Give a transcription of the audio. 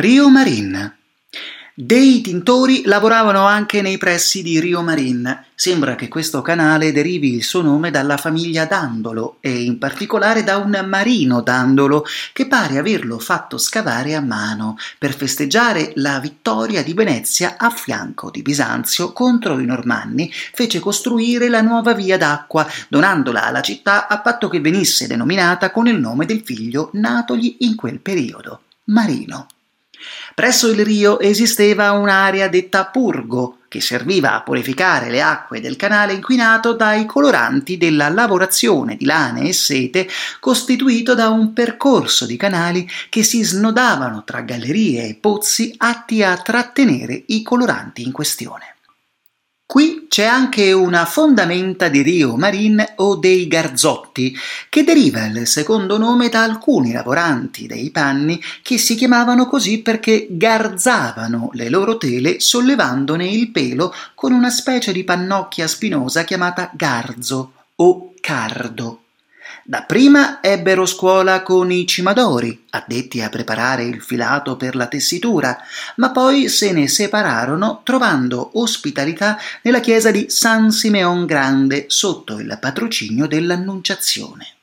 Rio Marin. Dei tintori lavoravano anche nei pressi di Rio Marin. Sembra che questo canale derivi il suo nome dalla famiglia Dandolo e in particolare da un marino Dandolo che pare averlo fatto scavare a mano per festeggiare la vittoria di Venezia a fianco di Bisanzio contro i Normanni, fece costruire la nuova via d'acqua, donandola alla città a patto che venisse denominata con il nome del figlio natogli in quel periodo, Marino. Presso il rio esisteva un'area detta purgo, che serviva a purificare le acque del canale inquinato dai coloranti della lavorazione di lane e sete, costituito da un percorso di canali che si snodavano tra gallerie e pozzi atti a trattenere i coloranti in questione. Qui c'è anche una fondamenta di Rio Marin o dei Garzotti, che deriva il secondo nome da alcuni lavoranti dei panni che si chiamavano così perché garzavano le loro tele sollevandone il pelo con una specie di pannocchia spinosa chiamata garzo o cardo. Dapprima ebbero scuola con i cimadori, addetti a preparare il filato per la tessitura, ma poi se ne separarono trovando ospitalità nella chiesa di San Simeon Grande sotto il patrocinio dell'Annunciazione.